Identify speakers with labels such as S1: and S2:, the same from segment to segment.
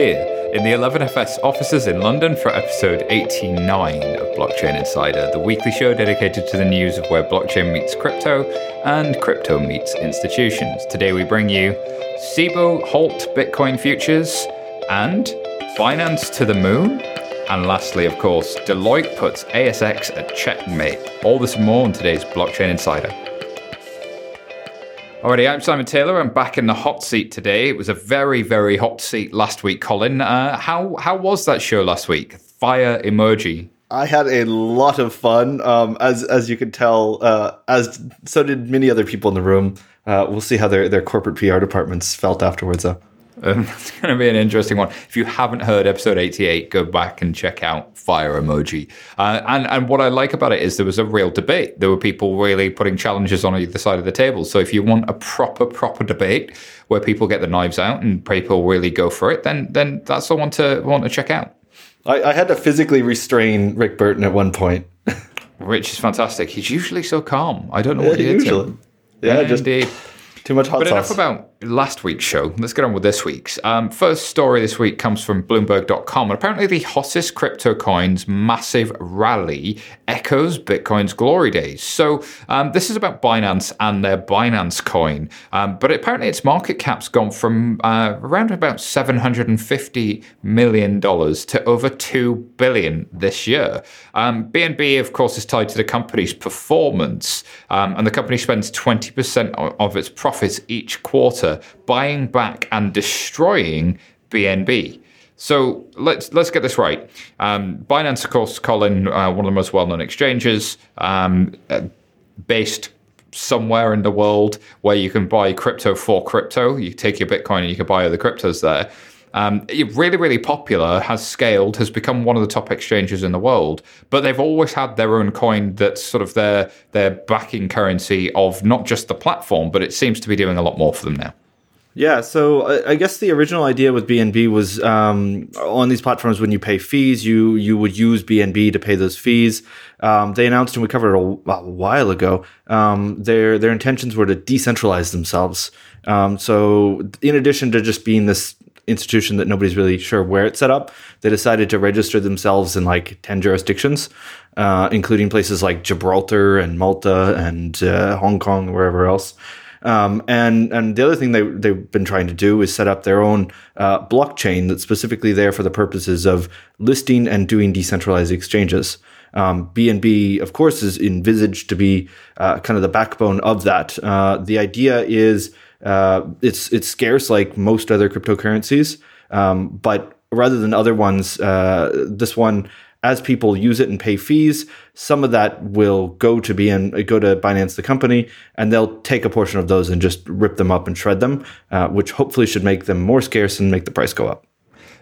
S1: here in the 11FS offices in London for episode 89 of Blockchain Insider, the weekly show dedicated to the news of where blockchain meets crypto and crypto meets institutions. Today we bring you Cboe, halt Bitcoin futures and Binance to the moon. And lastly, of course, Deloitte puts ASX at checkmate. All this and more on today's Blockchain Insider. Alrighty, I'm Simon Taylor. I'm back in the hot seat today. It was a very, very hot seat last week, Colin. Uh, how how was that show last week? Fire emoji.
S2: I had a lot of fun, um, as as you can tell, uh, as so did many other people in the room. Uh, we'll see how their their corporate PR departments felt afterwards, though.
S1: Um, it's going to be an interesting one. If you haven't heard episode 88, go back and check out Fire Emoji. Uh, and, and what I like about it is there was a real debate. There were people really putting challenges on either side of the table. So if you want a proper, proper debate where people get the knives out and people really go for it, then then that's the one to want to check out.
S2: I, I had to physically restrain Rick Burton at one point.
S1: Which is fantastic. He's usually so calm. I don't know what yeah, he usually.
S2: Yeah, yeah, just indeed. Too much hot
S1: but
S2: sauce.
S1: enough about last week's show. Let's get on with this week's. Um, first story this week comes from Bloomberg.com. And apparently, the hottest crypto coin's massive rally echoes Bitcoin's glory days. So, um, this is about Binance and their Binance coin. Um, but apparently, its market cap's gone from uh, around about $750 million to over 2 billion this year. BNB, um, of course, is tied to the company's performance. Um, and the company spends 20% of its profits each quarter buying back and destroying BNB. So let's let's get this right. Um, Binance, of course, Colin, uh, one of the most well-known exchanges, um, uh, based somewhere in the world where you can buy crypto for crypto. You take your Bitcoin and you can buy other cryptos there. Um, really, really popular, has scaled, has become one of the top exchanges in the world. But they've always had their own coin that's sort of their their backing currency of not just the platform, but it seems to be doing a lot more for them now.
S2: Yeah, so I guess the original idea with BNB was um, on these platforms when you pay fees, you you would use BNB to pay those fees. Um, they announced, and we covered it a, while ago. Um, their their intentions were to decentralize themselves. Um, so in addition to just being this institution that nobody's really sure where it's set up, they decided to register themselves in like ten jurisdictions, uh, including places like Gibraltar and Malta and uh, Hong Kong, wherever else. Um, and and the other thing they they've been trying to do is set up their own uh, blockchain that's specifically there for the purposes of listing and doing decentralized exchanges. Um, BNB, of course, is envisaged to be uh, kind of the backbone of that. Uh, the idea is uh, it's it's scarce like most other cryptocurrencies, um, but rather than other ones, uh, this one as people use it and pay fees, some of that will go to be BN, go to Binance, the company, and they'll take a portion of those and just rip them up and shred them, uh, which hopefully should make them more scarce and make the price go up.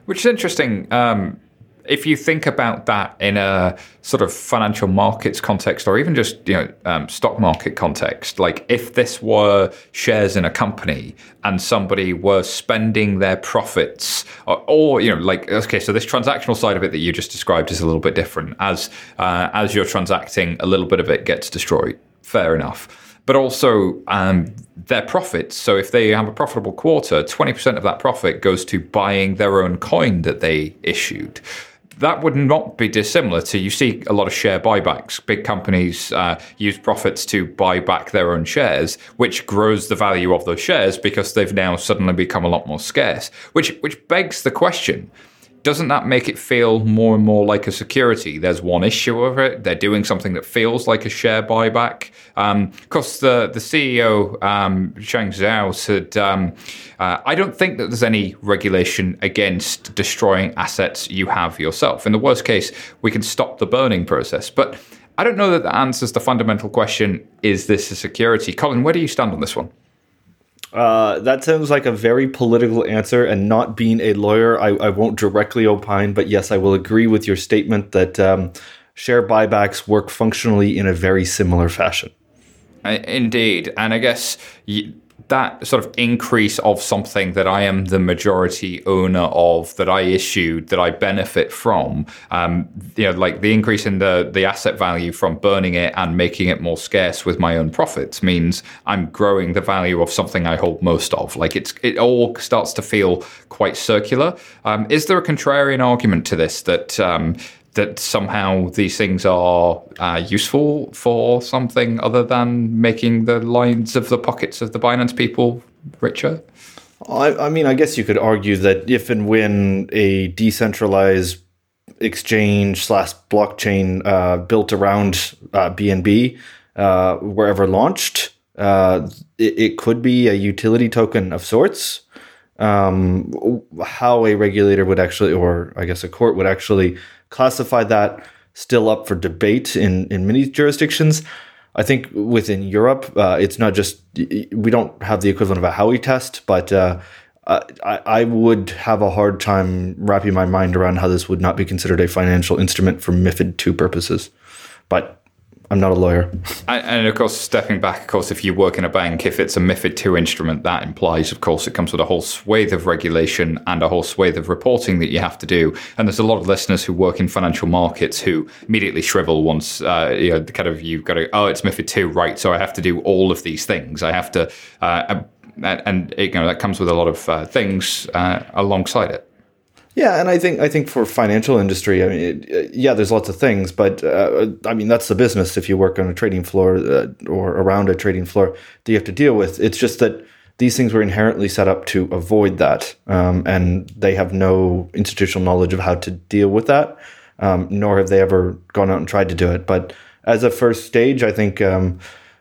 S1: Which is interesting. Um, if you think about that in a sort of financial markets context, or even just you know um, stock market context, like if this were shares in a company and somebody were spending their profits, or, or, you know, like okay, so this transactional side of it that you just described is a little bit different. As uh, as you're transacting, a little bit of it gets destroyed. Fair enough but also um, their profits. So if they have a profitable quarter, 20% of that profit goes to buying their own coin that they issued that would not be dissimilar to you see a lot of share buybacks. Big companies uh, use profits to buy back their own shares, which grows the value of those shares because they've now suddenly become a lot more scarce. Which which begs the question: doesn't that make it feel more and more like a security? There's one issue of it. They're doing something that feels like a share buyback. Um, of course, the, the CEO, um, Sheng Zhao, said, um, uh, I don't think that there's any regulation against destroying assets you have yourself. In the worst case, we can stop the burning process. But I don't know that that answers the fundamental question is this a security? Colin, where do you stand on this one?
S2: Uh, that sounds like a very political answer, and not being a lawyer, I, I, won't directly opine, but yes, I will agree with your statement that um, share buybacks work functionally in a very similar fashion.
S1: Indeed, and I guess that sort of increase of something that I am the majority owner of, that I issued, that I benefit from, um, you know, like the increase in the the asset value from burning it and making it more scarce with my own profits means I'm growing the value of something I hold most of. Like it's it all starts to feel quite circular. Um, is there a contrarian argument to this that? Um, that somehow these things are uh, useful for something other than making the lines of the pockets of the Binance people richer?
S2: I, I mean, I guess you could argue that if and when a decentralized exchange slash blockchain uh, built around uh, BNB uh, wherever launched, uh, it, it, could be a utility token of sorts. Um, how a regulator would actually, or I guess a court would actually classify that still up for debate in, in many jurisdictions. I think within Europe, uh, it's not just, we don't have the equivalent of a Howey test, but uh, I, I would have a hard time wrapping my mind around how this would not be considered a financial instrument for MIFID II purposes. But I'm not a lawyer.
S1: And, and, of course, stepping back, of course, if you work in a bank, if it's a MIFID II instrument, that implies, of course, it comes with a whole swathe of regulation and a whole swathe of reporting that you have to do. And there's a lot of listeners who work in financial markets who immediately shrivel once, uh, you know, the kind of you've got to, oh, it's MIFID II, right? So I have to do all of these things. I have to, uh, and, you know, that comes with a lot of uh, things uh, alongside it.
S2: Yeah, and I think I think for financial industry, I mean, it, uh, yeah, there's lots of things, but uh, I mean that's the business. If you work on a trading floor uh, or around a trading floor, that you have to deal with. It's just that these things were inherently set up to avoid that, um, and they have no institutional knowledge of how to deal with that, um, nor have they ever gone out and tried to do it. But as a first stage, I think. Um,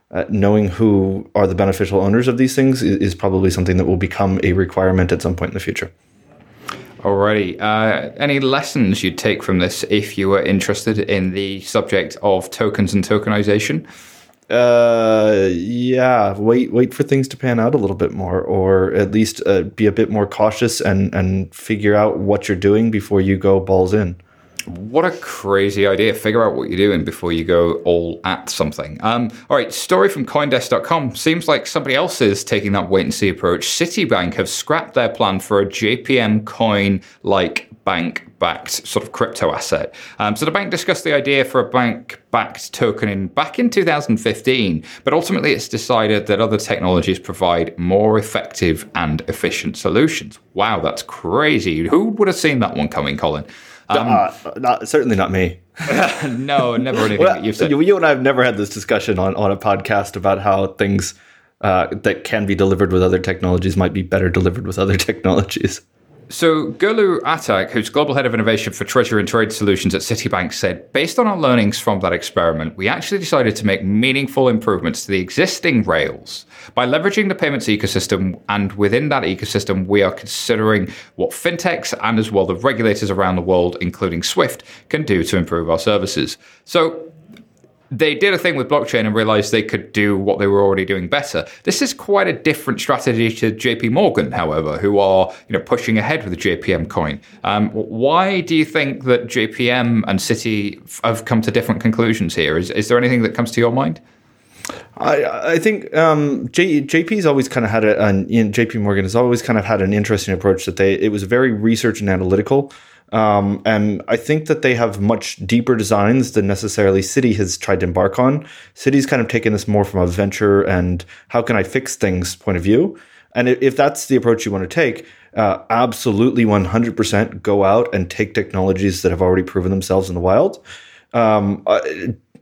S2: uh, knowing who are the beneficial owners of these things is, is probably something that will become a requirement at some point in the future.
S1: Alrighty. Uh, any lessons you'd take from this if you were interested in the subject of tokens and tokenization?
S2: Uh, yeah. Wait, wait for things to pan out a little bit more, or at least uh, be a bit more cautious and and figure out what you're doing before you go balls in.
S1: What a crazy idea. Figure out what you're doing before you go all at something. Um, all right, story from Coindesk.com. Seems like somebody else is taking that wait and see approach. Citibank have scrapped their plan for a JPM coin like bank backed sort of crypto asset. Um, so the bank discussed the idea for a bank backed token in back in 2015, but ultimately it's decided that other technologies provide more effective and efficient solutions. Wow, that's crazy. Who would have seen that one coming, Colin?
S2: Um, uh, not, certainly not me.
S1: no, never anything well, you've said.
S2: You and I have never had this discussion on, on a podcast about how things uh, that can be delivered with other technologies might be better delivered with other technologies.
S1: So, Gulru Atak, who's Global Head of Innovation for Treasury and Trade Solutions at Citibank, said based on our learnings from that experiment, we actually decided to make meaningful improvements to the existing rails by leveraging the payments ecosystem. And within that ecosystem, we are considering what fintechs and as well the regulators around the world, including SWIFT, can do to improve our services. So, they did a thing with blockchain and realized they could do what they were already doing better. This is quite a different strategy to JP Morgan, however, who are you know pushing ahead with the JPM coin. Um, why do you think that JPM and Citi have come to different conclusions here? Is, is there anything that comes to your mind?
S2: I, I think um, J, JP's always kind of had a, an, JP Morgan has always kind of had an interesting approach that they it was very research and analytical. Um, and I think that they have much deeper designs than necessarily Citi has tried to embark on. Citi's kind of taken this more from a venture and how can I fix things point of view. And if that's the approach you want to take, uh, absolutely 100% go out and take technologies that have already proven themselves in the wild. Um,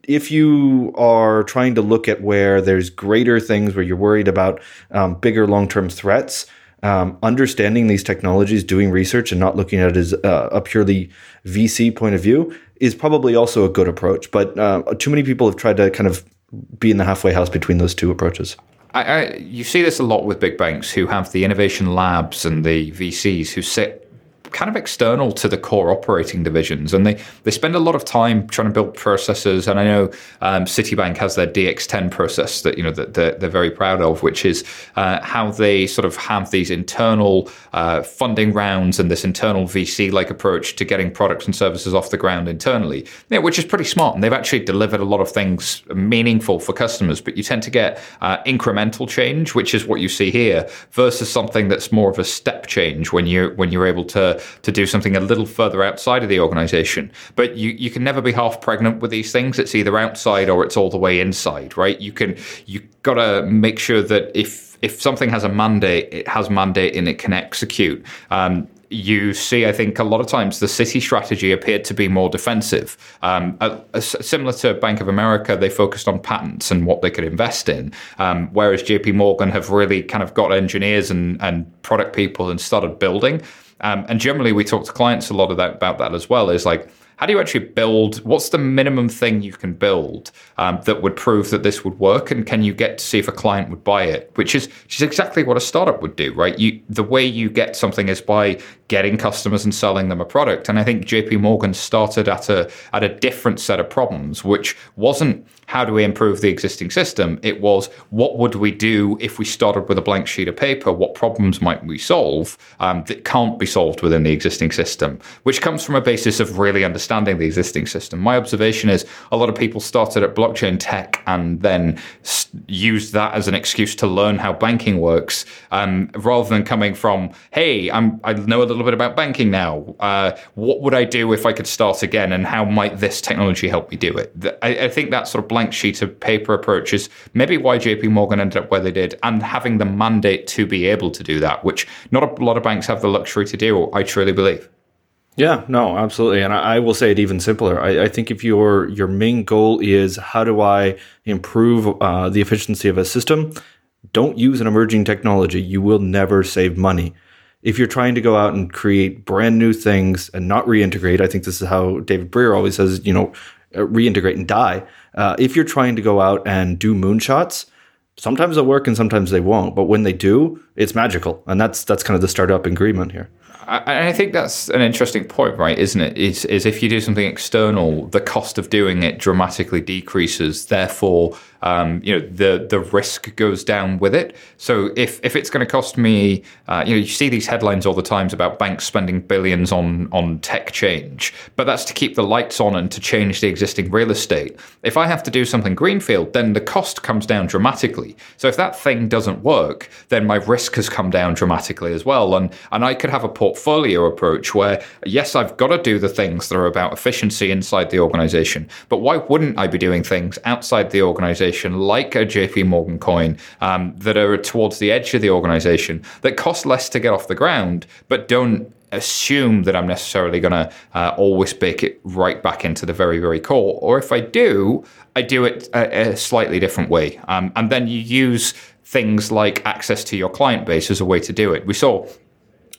S2: if you are trying to look at where there's greater things where you're worried about um, bigger long term threats, um, understanding these technologies, doing research, and not looking at it as uh, a purely VC point of view is probably also a good approach. But uh, too many people have tried to kind of be in the halfway house between those two approaches.
S1: I, I, you see this a lot with big banks who have the innovation labs and the VCs who sit kind of external to the core operating divisions, and they they spend a lot of time trying to build processes. And I know um, Citibank has their DX10 process that you know that they're, they're very proud of, which is uh, how they sort of have these internal uh, funding rounds and this internal VC like approach to getting products and services off the ground internally, yeah, which is pretty smart. And they've actually delivered a lot of things meaningful for customers. But you tend to get uh, incremental change, which is what you see here, versus something that's more of a step change when you when you're able to to do something a little further outside of the organization. But you you can never be half pregnant with these things. It's either outside or it's all the way inside, right? You can you got to make sure that if if something has a mandate, it has mandate and it can execute. Um, you see, I think a lot of times the Citi strategy appeared to be more defensive. Um, similar to Bank of America, they focused on patents and what they could invest in, um, whereas JP Morgan have really kind of got engineers and, and product people and started building. Um, and generally, we talk to clients a lot of that, about that as well. Is like how do you actually build? What's the minimum thing you can build um, that would prove that this would work? And can you get to see if a client would buy it? Which is, which is exactly what a startup would do, right? You, the way you get something is by getting customers and selling them a product. And I think JP Morgan started at a at a different set of problems, which wasn't how do we improve the existing system? It was what would we do if we started with a blank sheet of paper? What problems might we solve um, that can't be solved within the existing system? Which comes from a basis of really understanding the existing system. My observation is a lot of people started at blockchain tech and then used that as an excuse to learn how banking works, um, rather than coming from, hey, I'm, I know a little bit about banking now. Uh, what would I do if I could start again, and how might this technology help me do it? I, I think that sort of blank sheet of paper approach is maybe why JP Morgan ended up where they did and having the mandate to be able to do that, which not a lot of banks have the luxury to do, I truly believe.
S2: Yeah, no, absolutely. And I, I will say it even simpler. I, I, think if your your main goal is how do I improve uh, the efficiency of a system, don't use an emerging technology. You will never save money. If you're trying to go out and create brand new things and not reintegrate, I think this is how David Brear always says, you know, uh, reintegrate and die. Uh, if you're trying to go out and do moonshots, sometimes they'll work and sometimes they won't. But when they do, it's magical, and that's that's kind of the startup agreement here.
S1: I, I think that's an interesting point, right? Isn't it? Is is if you do something external, the cost of doing it dramatically decreases. Therefore, um, you know the the risk goes down with it. So if if it's going to cost me, uh, you know, you see these headlines all the times about banks spending billions on on tech change, but that's to keep the lights on and to change the existing real estate. If I have to do something greenfield, then the cost comes down dramatically. So if that thing doesn't work, then my risk has come down dramatically as well, and and I could have a portfolio approach where yes, I've got to do the things that are about efficiency inside the organization, but why wouldn't I be doing things outside the organization? Organization like a JP Morgan coin um, that are towards the edge of the organization that cost less to get off the ground, but don't assume that I'm necessarily going to uh, always bake it right back into the very, very core. Or if I do, I do it a, a slightly different way. Um, and then you use things like access to your client base as a way to do it. We saw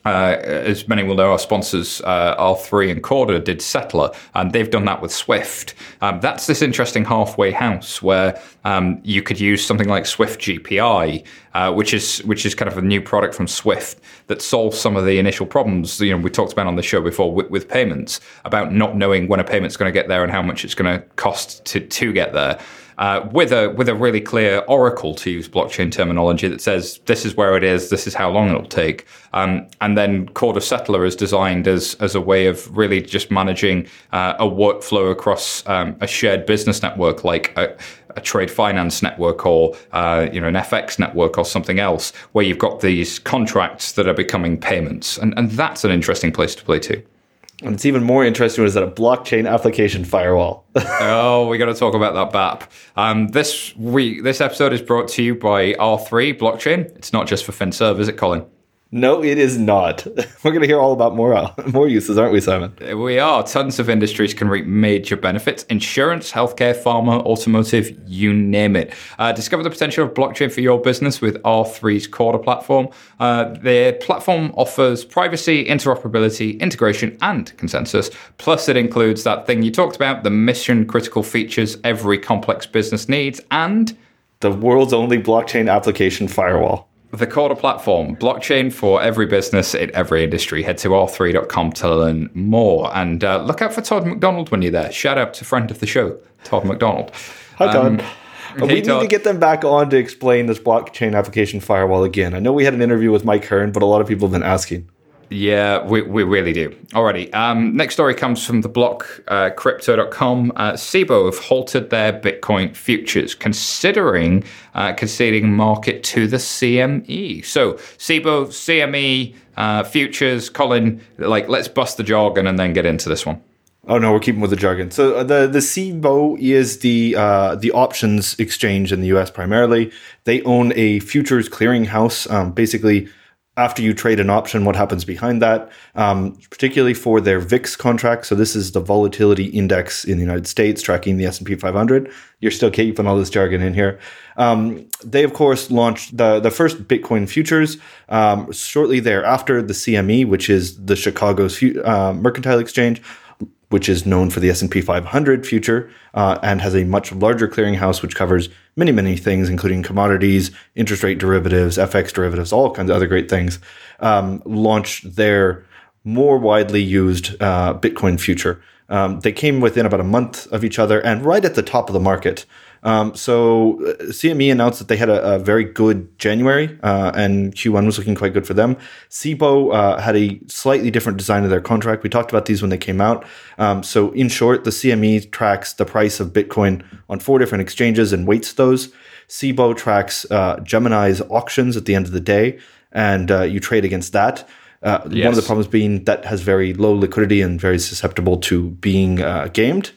S1: uh, as many will know, our sponsors uh, R3 and Corda did Settler, and they've done that with Swift. Um, that's this interesting halfway house where um, you could use something like Swift GPI, uh, which is which is kind of a new product from Swift that solves some of the initial problems. You know, we talked about on the show before with, with payments about not knowing when a payment's going to get there and how much it's going to cost to to get there uh, with a with a really clear oracle to use blockchain terminology that says this is where it is, this is how long it'll take, um, and then Corda Settler is designed as as a way of really just managing uh, a workflow across um, a shared business network like a, a trade finance network or uh, you know an FX network or something else, where you've got these contracts that are becoming payments, and and that's an interesting place to play too.
S2: And it's even more interesting is that a blockchain application firewall.
S1: oh, we got to talk about that BAP. Um, this week, this episode is brought to you by R3 Blockchain. It's not just for FinServ, is it, Colin?
S2: No, it is not. We're going to hear all about more uh, more uses, aren't we, Simon?
S1: We are. Tons of industries can reap major benefits: insurance, healthcare, pharma, automotive, you name it. Uh, discover the potential of blockchain for your business with R3's Corda platform. Uh, their platform offers privacy, interoperability, integration, and consensus. Plus, it includes that thing you talked about: the mission-critical features every complex business needs, and
S2: the world's only blockchain application firewall.
S1: The Corda platform, blockchain for every business in every industry. Head to r3.com to learn more. And uh, look out for Todd McDonald when you're there. Shout out to friend of the show, Todd McDonald.
S2: Hi, Todd. Um, we need to get them back on to explain this blockchain application firewall again. I know we had an interview with Mike Hearn, but a lot of people have been asking.
S1: Yeah, we, we really do. Alrighty. Um, next story comes from the block uh, crypto.com. Uh, Cboe have halted their Bitcoin futures, considering uh, conceding market to the CME. So, Cboe, CME, uh, futures, Colin, like, let's bust the jargon and then get into this one.
S2: Oh no, we're keeping with the jargon. So uh, the the Cboe is the uh, the options exchange in the U.S. primarily. They own a futures clearinghouse. Um, basically, after you trade an option, what happens behind that, um, particularly for their VIX contract. So this is the volatility index in the United States, tracking the S&P 500. You're still keeping all this jargon in here. Um, they, of course, launched the, the first Bitcoin futures um, shortly thereafter, the CME, which is the Chicago's uh, Mercantile Exchange, which is known for the S&P 500 future uh, and has a much larger clearinghouse which covers many many things including commodities interest rate derivatives fx derivatives all kinds of other great things um, launched their more widely used uh, bitcoin future. Um, they came within about a month of each other and right at the top of the market um, so uh, CME announced that they had a, a very good January, uh, and Q1 was looking quite good for them. Cboe uh, had a slightly different design of their contract. We talked about these when they came out. Um, so in short, the CME tracks the price of Bitcoin on four different exchanges and weights those. Cboe tracks uh, Gemini's auctions at the end of the day, and uh, you trade against that. Uh, yes. One of the problems being that has very low liquidity and very susceptible to being gamed.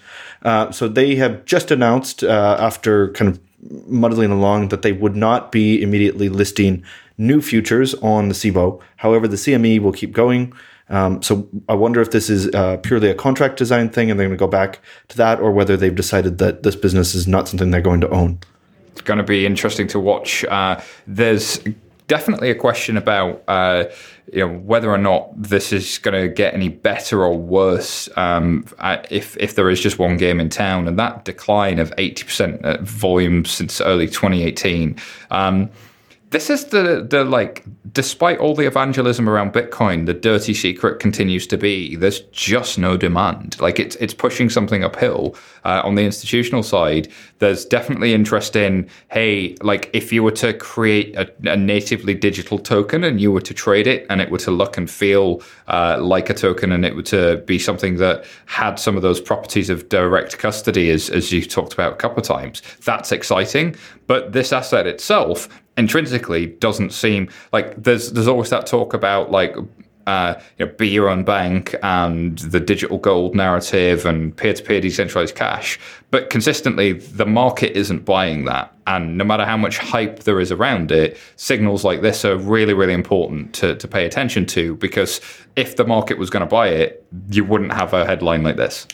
S2: Uh, so they have just announced uh, after kind of muddling along that they would not be immediately listing new futures on the Cboe. However, the CME will keep going. Um, so I wonder if this is uh, purely a contract design thing and they're going to go back to that, or whether they've decided that this business is not something they're going to own.
S1: It's going to be interesting to watch. Uh, there's definitely a question about uh, you know whether or not this is going to get any better or worse um, if if there is just one game in town, and that decline of eighty percent volume since early 2018. Um, this is the the like despite all the evangelism around bitcoin the dirty secret continues to be there's just no demand. Like it's it's pushing something uphill uh, on the institutional side. There's definitely interest in hey like if you were to create a, a, natively digital token and you were to trade it and it were to look and feel uh, like a token and it were to be something that had some of those properties of direct custody as as you talked about a couple of times that's exciting. But this asset itself intrinsically doesn't seem like there's there's always that talk about like uh, you know, be your own bank and the digital gold narrative and peer-to-peer decentralized cash. But consistently, the market isn't buying that. And no matter how much hype there is around it, signals like this are really, really important to, to pay attention to because if the market was going to buy it, you wouldn't have a headline like this.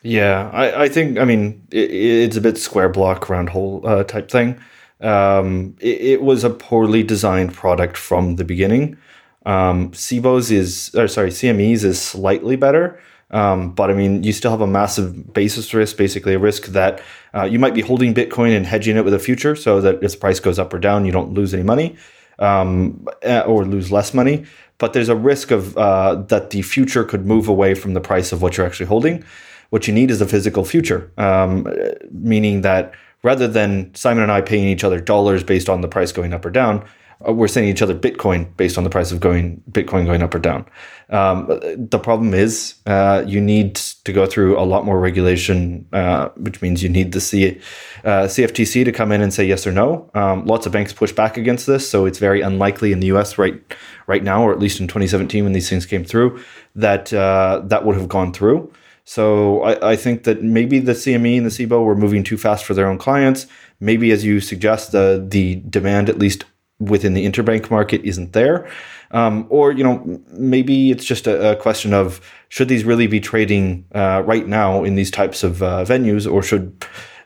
S2: Yeah, I, I think, I mean, it, it's a bit square block round hole uh, type thing. Um, it, it, was a poorly designed product from the beginning. Um, is, or sorry, CME's is slightly better. Um, but I mean, you still have a massive basis risk, basically a risk that uh, you might be holding Bitcoin and hedging it with a future so that its price goes up or down, you don't lose any money um, eh, or lose less money. But there's a risk of uh, that the future could move away from the price of what you're actually holding. What you need is a physical future, um, meaning that rather than Simon and I paying each other dollars based on the price going up or down, uh, we're sending each other Bitcoin based on the price of going Bitcoin going up or down. Um, the problem is uh, you need to go through a lot more regulation, uh, which means you need the C, uh, CFTC to come in and say yes or no. Um, lots of banks push back against this, so it's very unlikely in the U.S. right right now, or at least in 2017 when these things came through, that uh, that would have gone through. So I, I, think that maybe the CME and the Cboe were moving too fast for their own clients. Maybe, as you suggest, the the demand, at least within the interbank market, isn't there. Um, or you know, maybe it's just a, a, question of should these really be trading uh, right now in these types of uh, venues, or should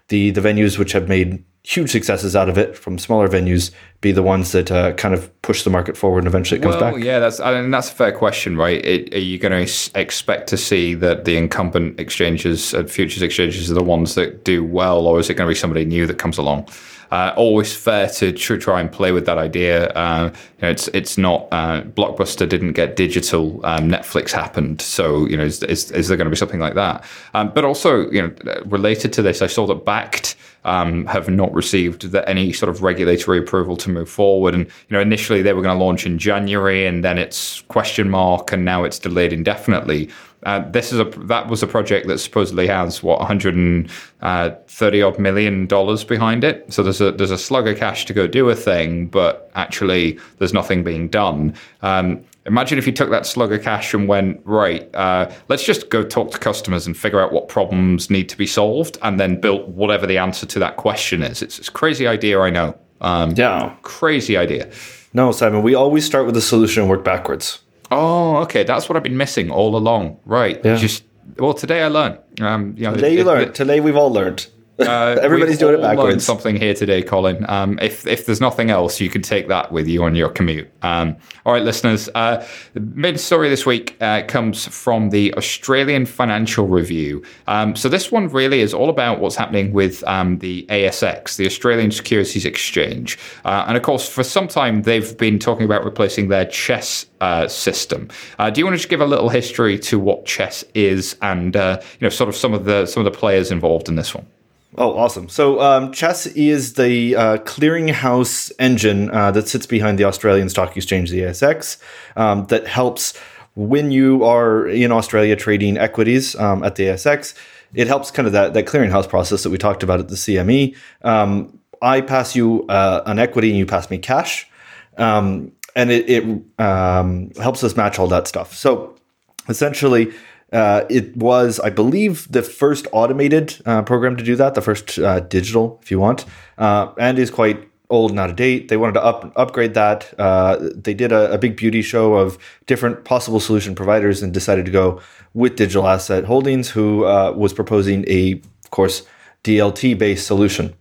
S2: the the venues which have made huge successes out of it from smaller venues be the ones that uh, kind of push the market forward and eventually it comes
S1: well,
S2: back?
S1: yeah, that's I mean, that's a fair question, right? It, are you going to expect to see that the incumbent exchanges and futures exchanges are the ones that do well, or is it going to be somebody new that comes along? Uh, always fair to try and play with that idea. Uh, you know, it's it's not uh, Blockbuster didn't get digital. Um, Netflix happened, so you know, is, is, is there going to be something like that? Um, but also, you know, related to this, I saw that Bakkt. um, have not received the, any sort of regulatory approval to move forward. And you know, initially they were going to launch in January, and then it's question mark, and now it's delayed indefinitely. Uh, this is a that was a project that supposedly has what 130 odd million dollars behind it. So there's a there's a slug of cash to go do a thing, but actually there's nothing being done. Um, Imagine if you took that slug of cash and went, right, uh, let's just go talk to customers and figure out what problems need to be solved and then built whatever the answer to that question is. It's, it's a crazy idea, I know. Um,
S2: yeah.
S1: Crazy idea.
S2: No, Simon, we always start with the solution and work backwards.
S1: Oh, okay. That's what I've been missing all along. Right. Yeah. Just well, today I learned. Um,
S2: you know, today you it, learned. It, today we've all learned.
S1: Uh, Everybody's doing it backwards. something here today, Colin. Um, if if there's nothing else, you can take that with you on your commute. Um, all right, listeners. Uh, the main story this week uh, comes from the Australian Financial Review. Um, so this one really is all about what's happening with um, the ASX, the Australian Securities Exchange, uh, and of course, for some time they've been talking about replacing their CHESS uh, system. Uh, do you want to just give a little history to what CHESS is, and you know, sort of some of the some of the players involved in this one?
S2: Oh, awesome. So, um, Chess is the uh, clearinghouse engine uh, that sits behind the Australian Stock Exchange, the ASX, um, that helps when you are in Australia trading equities um, at the ASX. It helps kind of that, that clearinghouse process that we talked about at the CME. Um, I pass you uh, an equity and you pass me cash. Um, and it, it um, helps us match all that stuff. So, essentially, uh, it was, I believe, the first automated uh, program to do that, the first uh, digital, if you want, uh, and is quite old and out of date. They wanted to up, upgrade that. Uh, they did a, a, big beauty show of different possible solution providers and decided to go with Digital Asset Holdings, who uh, was proposing a, of course, DLT based solution.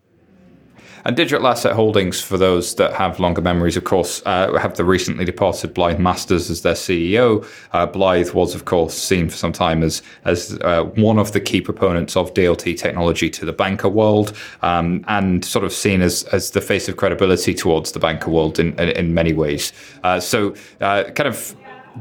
S1: And Digital Asset Holdings, for those that have longer memories, of course, uh, have the recently departed Blythe Masters as their CEO. Uh, Blythe was, of course, seen for some time as as uh, one of the key proponents of DLT technology to the banker world, um, and sort of seen as as the face of credibility towards the banker world in in, in many ways. Uh, so, uh, kind of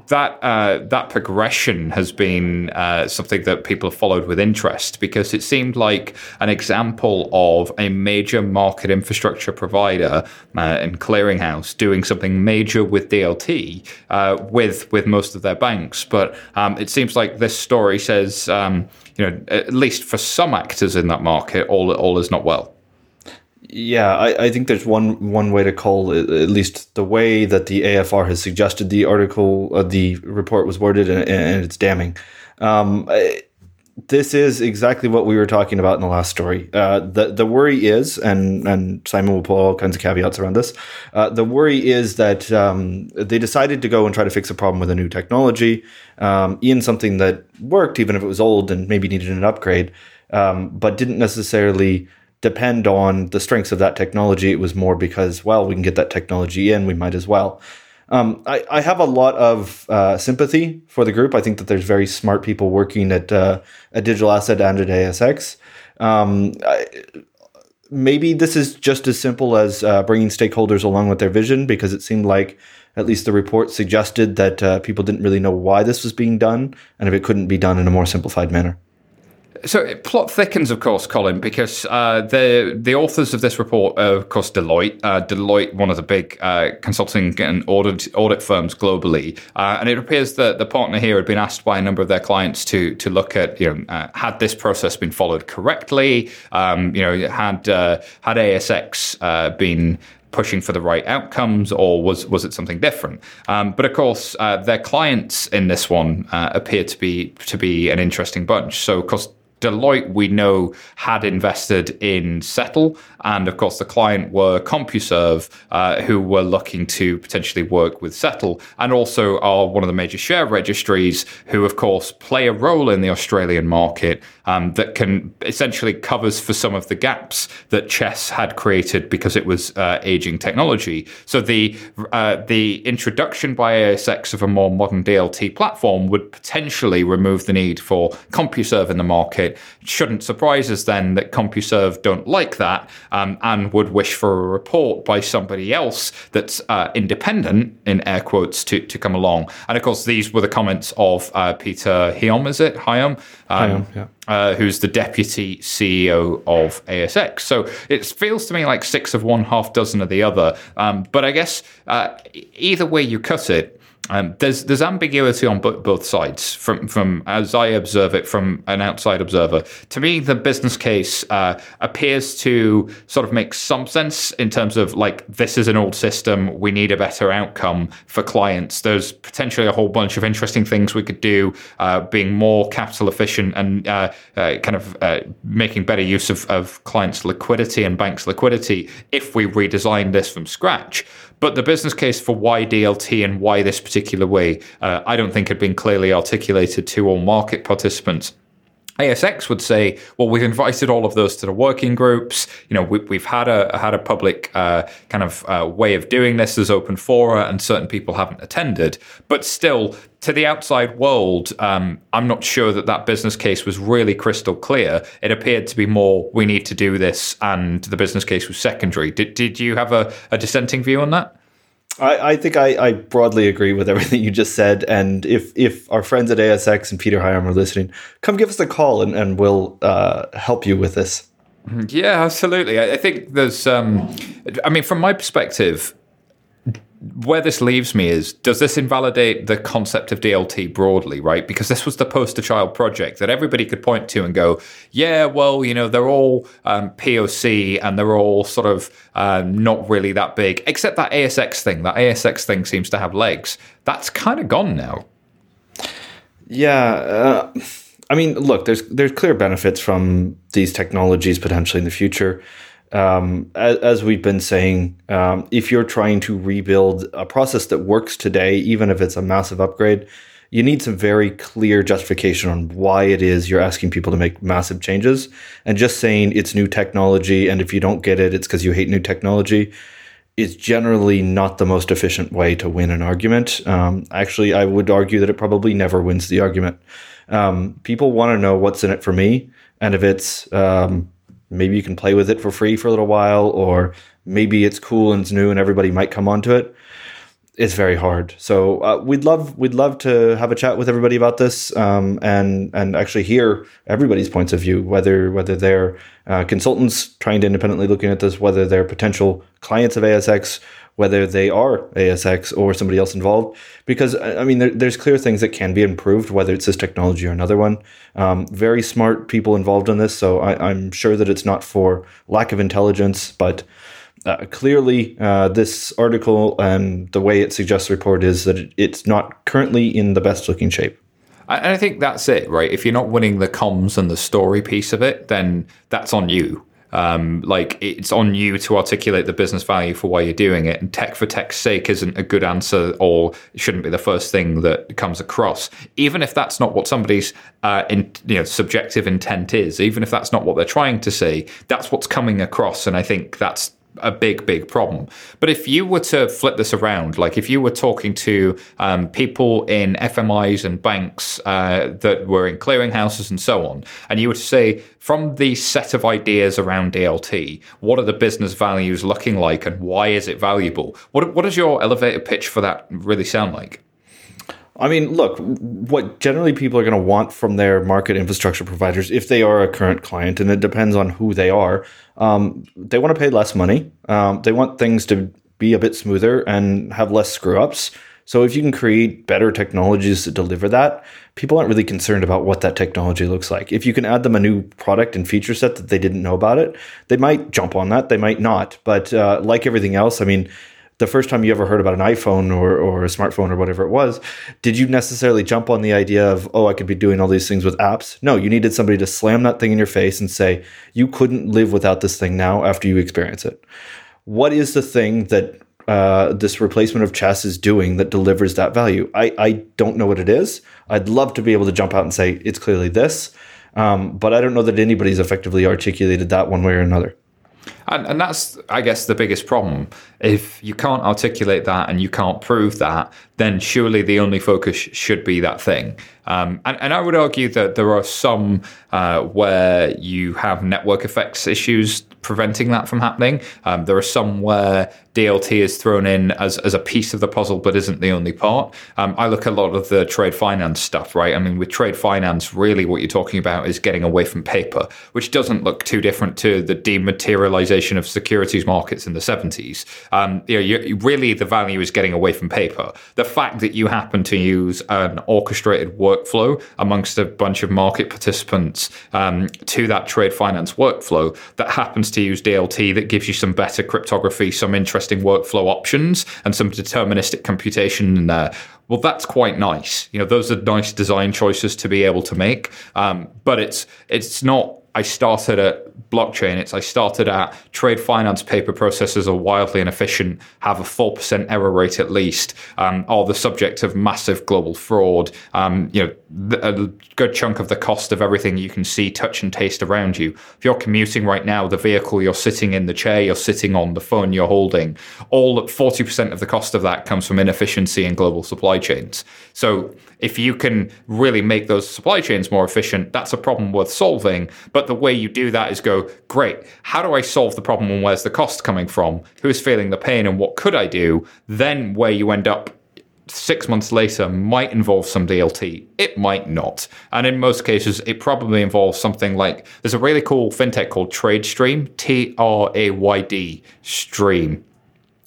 S1: that uh, that progression has been uh, something that people have followed with interest because it seemed like an example of a major market infrastructure provider uh, and clearinghouse doing something major with DLT uh, with with most of their banks. But um, it seems like this story says, um, you know, at least for some actors in that market, all all is not well.
S2: Yeah, I, I think there's one one way to call it, at least the way that the AFR has suggested the article, uh, the report was worded, and, and it's damning. Um, this is exactly what we were talking about in the last story. Uh, the the worry is, and and Simon will put all kinds of caveats around this. Uh, the worry is that um, they decided to go and try to fix a problem with a new technology um, in something that worked, even if it was old and maybe needed an upgrade, um, but didn't necessarily depend on the strengths of that technology. It was more because, well, we can get that technology in, we might as well. Um, I, I, have a lot of uh, sympathy for the group. I think that there's very smart people working at uh, a digital asset and at ASX. Um, I, maybe this is just as simple as uh, bringing stakeholders along with their vision, because it seemed like at least the report suggested that uh, people didn't really know why this was being done, and if it couldn't be done in a more simplified manner.
S1: So plot thickens, of course, Colin, because uh, the the authors of this report are, of course, Deloitte. Uh, Deloitte, one of the big uh, consulting and audit audit firms globally, uh, and it appears that the partner here had been asked by a number of their clients to to look at, you know, uh, had this process been followed correctly? Um, you know, had uh, had ASX been pushing for the right outcomes, or was was it something different? Um, but of course, uh, their clients in this one uh, appear to be to be an interesting bunch. So, of course, Deloitte, we know, had invested in Settle. And of course, the client were Computershare, uh, who were looking to potentially work with Settle, and also are one of the major share registries, who, of course, play a role in the Australian market um, that can essentially covers for some of the gaps that chess had created because it was uh, aging technology. So the uh, the introduction by ASX of a more modern DLT platform would potentially remove the need for Computershare in the market. It shouldn't surprise us then that Computershare don't like that um, and would wish for a report by somebody else that's uh, independent, in air quotes, to, to come along. And of course, these were the comments of uh, Peter Hiom, is it? Hiom?
S2: Um, Hiom, yeah.
S1: Uh, who's the deputy CEO of ASX. So it feels to me like six of one, half dozen of the other. Um, but I guess uh, either way you cut it, um, there's there's ambiguity on both sides from from as I observe it from an outside observer. To me, the business case uh, appears to sort of make some sense in terms of like this is an old system, we need a better outcome for clients. There's potentially a whole bunch of interesting things we could do, uh, being more capital efficient and uh, uh kind of uh, making better use of, of clients' liquidity and banks' liquidity if we redesign this from scratch. But the business case for why DLT and why this particular way, uh, I don't think had been clearly articulated to all market participants. ASX would say, well, we've invited all of those to the working groups. You know, we, have had a had a public uh, kind of uh, way of doing this as open fora, and certain people haven't attended. But still, to the outside world, um, I'm not sure that that business case was really crystal clear. It appeared to be more, we need to do this, and the business case was secondary. Did did you have a, a dissenting view on that?
S2: I, I think I, I, broadly agree with everything you just said. And if if our friends at ASX and Peter Hiom are listening, come give us a call and, and we'll uh, help you with this.
S1: Yeah, absolutely. I, I think there's, um, I mean, from my perspective, where this leaves me is does this invalidate the concept of DLT broadly, right? Because this was the poster child project that everybody could point to and go, yeah, well, you know, they're all um, POC and they're all sort of uh, not really that big, except that ASX thing. That ASX thing seems to have legs. That's kind of gone now.
S2: Yeah. Uh, I mean, look, there's there's clear benefits from these technologies potentially in the future um, as, as, we've been saying, um, if you're trying to rebuild a process that works today, even if it's a massive upgrade, you need some very clear justification on why it is you're asking people to make massive changes. And just saying it's new technology, and if you don't get it, it's because you hate new technology, is generally not the most efficient way to win an argument. Um, actually, I would argue that it probably never wins the argument. Um, people want to know what's in it for me, and if it's um, maybe you can play with it for free for a little while, or maybe it's cool and it's new and everybody might come onto it. It's very hard. So uh, we'd love we'd love to have a chat with everybody about this um, and and actually hear everybody's points of view, whether whether they're uh, consultants trying to independently looking at this, whether they're potential clients of ASX, whether they are ASX or somebody else involved. Because, I mean, there, there's clear things that can be improved, whether it's this technology or another one. Um, very smart people involved in this. So I, am sure that it's not for lack of intelligence, but uh, clearly uh, this article and the way it suggests report is that it, it's not currently in the best looking shape.
S1: And I think that's it, right? If you're not winning the comms and the story piece of it, then that's on you. Um, like it's on you to articulate the business value for why you're doing it. And tech for tech's sake isn't a good answer, or shouldn't be the first thing that comes across. Even if that's not what somebody's uh, in, you know subjective intent is, even if that's not what they're trying to say, that's what's coming across. And I think that's a big, big problem. But if you were to flip this around, like if you were talking to um, people in FMIs and banks uh, that were in clearinghouses and so on, and you were to say, from the set of ideas around DLT, what are the business values looking like and why is it valuable? What, what does your elevator pitch for that really sound like?
S2: I mean, look, what generally people are going to want from their market infrastructure providers, if they are a current client, and it depends on who they are, um, they want to pay less money. Um, they want things to be a bit smoother and have less screw ups. So if you can create better technologies to deliver that, people aren't really concerned about what that technology looks like. If you can add them a new product and feature set that they didn't know about it, they might jump on that. They might not. But uh, like everything else, I mean, the first time you ever heard about an iPhone or, or a smartphone or whatever it was, did you necessarily jump on the idea of, oh, I could be doing all these things with apps? No, you needed somebody to slam that thing in your face and say, you couldn't live without this thing now after you experience it. What is the thing that uh, this replacement of chess is doing that delivers that value? I, I don't know what it is. I'd love to be able to jump out and say, it's clearly this. Um, but I don't know that anybody's effectively articulated that one way or another.
S1: And, and that's, I guess, the biggest problem. If you can't articulate that and you can't prove that, then surely the only focus should be that thing. Um, and, and, I would argue that there are some uh, where you have network effects issues preventing that from happening. Um, there are some where DLT is thrown in as, as a piece of the puzzle, but isn't the only part. Um, I look at a lot of the trade finance stuff, right? I mean, with trade finance, really what you're talking about is getting away from paper, which doesn't look too different to the dematerialization of securities markets in the 70s. Um, you know, really, the value is getting away from paper. The fact that you happen to use an orchestrated workflow amongst a bunch of market participants um, to that trade finance workflow that happens to use DLT that gives you some better cryptography, some interesting workflow options, and some deterministic computation in there well, that's quite nice. You know, those are nice design choices to be able to make. Um, but it's it's not I started at blockchain. It's I started at trade finance paper processes are wildly inefficient, have a four percent error rate at least, um, are the subject of massive global fraud. Um, you know, a good chunk of the cost of everything you can see, touch, and taste around you. If you're commuting right now, the vehicle you're sitting in, the chair you're sitting on, the phone you're holding, all forty percent of the cost of that comes from inefficiency in global supply chains. So if you can really make those supply chains more efficient, that's a problem worth solving. But the way you do that is go, great, how do I solve the problem and where's the cost coming from? Who's feeling the pain and what could I do? Then where you end up six months later might involve some DLT. It might not. And in most cases, it probably involves something like there's a really cool fintech called Traydstream, T R A Y D Stream.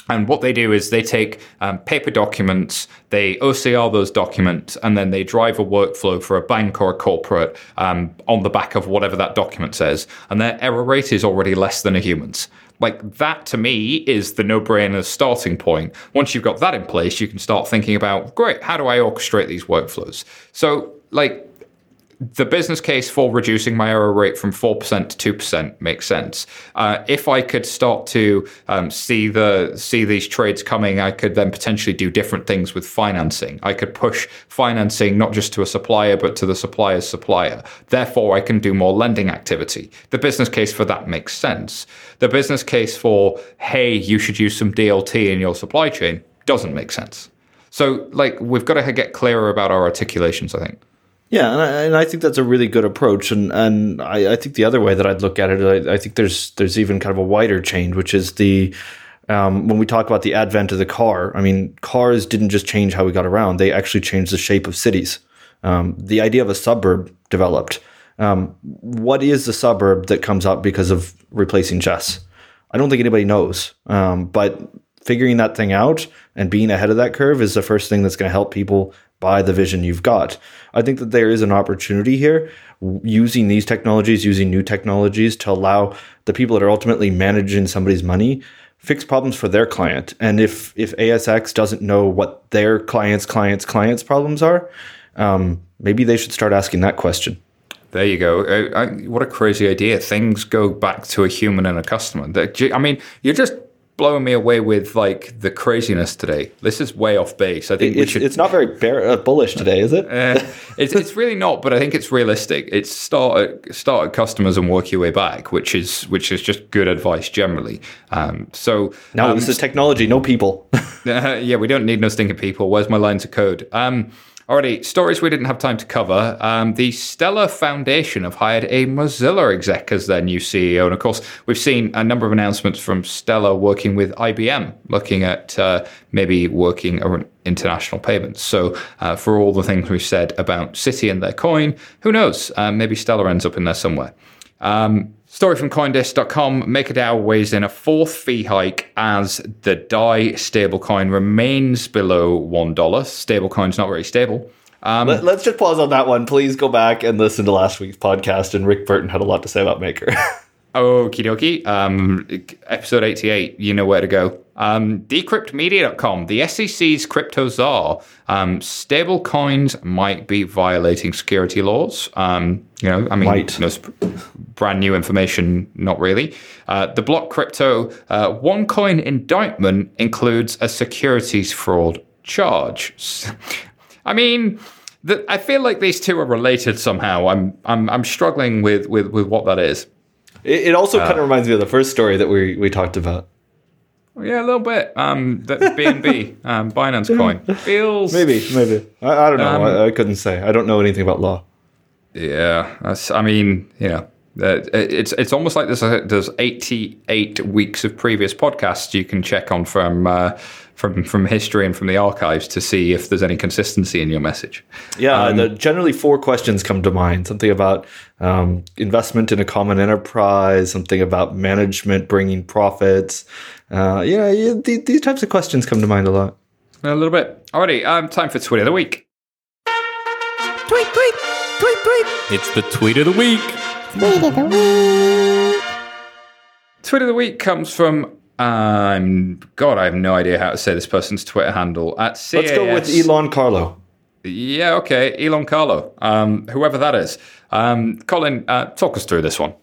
S1: And what they do is they take um, paper documents, they OCR those documents, and then they drive a workflow for a bank or a corporate um, on the back of whatever that document says. And their error rate is already less than a human's. Like that to me is the no brainer starting point. Once you've got that in place, you can start thinking about great, how do I orchestrate these workflows? So, like, the business case for reducing my error rate from 4% to 2% makes sense. Uh, if I could start to um, see the see these trades coming, I could then potentially do different things with financing. I could push financing not just to a supplier, but to the supplier's supplier. Therefore, I can do more lending activity. The business case for that makes sense. The business case for, hey, you should use some DLT in your supply chain doesn't make sense. So, like, we've got to get clearer about our articulations, I think.
S2: Yeah, and I, and I, think that's a really good approach, and and I, I, think the other way that I'd look at it, I, I, think there's there's even kind of a wider change, which is the um, when we talk about the advent of the car. I mean, cars didn't just change how we got around; they actually changed the shape of cities. Um, the idea of a suburb developed. Um, what is the suburb that comes up because of replacing CHESS? I don't think anybody knows, um, but figuring that thing out and being ahead of that curve is the first thing that's going to help people buy the vision you've got. I think that there is an opportunity here using these technologies, using new technologies to allow the people that are ultimately managing somebody's money fix problems for their client. And if if ASX doesn't know what their clients' clients' clients' problems are, um, maybe they should start asking that question.
S1: There you go. Uh, I, what a crazy idea. Things go back to a human and a customer. I mean, you're just blowing me away with like the craziness today. This is way off base. I think
S2: it's,
S1: should,
S2: it's not very bear, uh, bullish today, is it?
S1: uh, it's, it's really not, but I think it's realistic. It's start at, start at customers and work your way back, which is which is just good advice generally. Um, so
S2: now um, this is technology, no people.
S1: uh, yeah, we don't need no stinking people. Where's my lines of code? Um, Alrighty, stories we didn't have time to cover. Um, the Stellar Foundation have hired a Mozilla exec as their new CEO. And of course, we've seen a number of announcements from Stellar working with IBM, looking at uh, maybe working on international payments. So, uh, for all the things we've said about Citi and their coin, who knows? Uh, maybe Stellar ends up in there somewhere. Um, Story from Coindesk.com MakerDAO weighs in a fourth fee hike as the DAI stablecoin remains below $1. Stablecoin's not very stable.
S2: Um, Let, us just pause on that one. Please go back and listen to last week's podcast, and Rick Burton had a lot to say about Maker.
S1: Okie dokie. Um, episode 88, you know where to go. Um, decryptmedia.com, the SEC's crypto czar. Um, stable coins might be violating security laws. Um, you know, I mean,
S2: Might.
S1: you know, brand new information, not really. Uh, the block crypto uh, OneCoin indictment includes a securities fraud charge. I mean, the, I feel like these two are related somehow. I'm I'm I'm struggling with with, with what that is.
S2: It, it also kind of reminds me of the first story that we we talked about.
S1: Yeah, a little bit. Um, that BNB, um, Binance coin feels
S2: Maybe, maybe. I, I don't know.
S1: Um,
S2: I, I couldn't say. I don't know anything about law.
S1: Yeah, that's, I mean, you know, uh, it's it's almost like there's a, there's 88 weeks of previous podcasts you can check on from uh, from from history and from the archives to see if there's any consistency in your message.
S2: Yeah, the, generally four questions come to mind. Something about um, investment in a common enterprise. Something about management bringing profits. Uh, yeah, yeah these, these types of questions come to mind a lot.
S1: A little bit. Alrighty, um, time for tweet of the week.
S3: Tweet, tweet, tweet, tweet.
S4: It's the tweet of the week.
S3: Tweet of the week.
S1: Tweet of the week comes from um, God, I have no idea how to say this person's Twitter handle at CAS.
S2: Let's go with Elon Carlo.
S1: Yeah, okay, Elon Carlo, um, whoever that is. Um, Colin, uh, talk us through this one.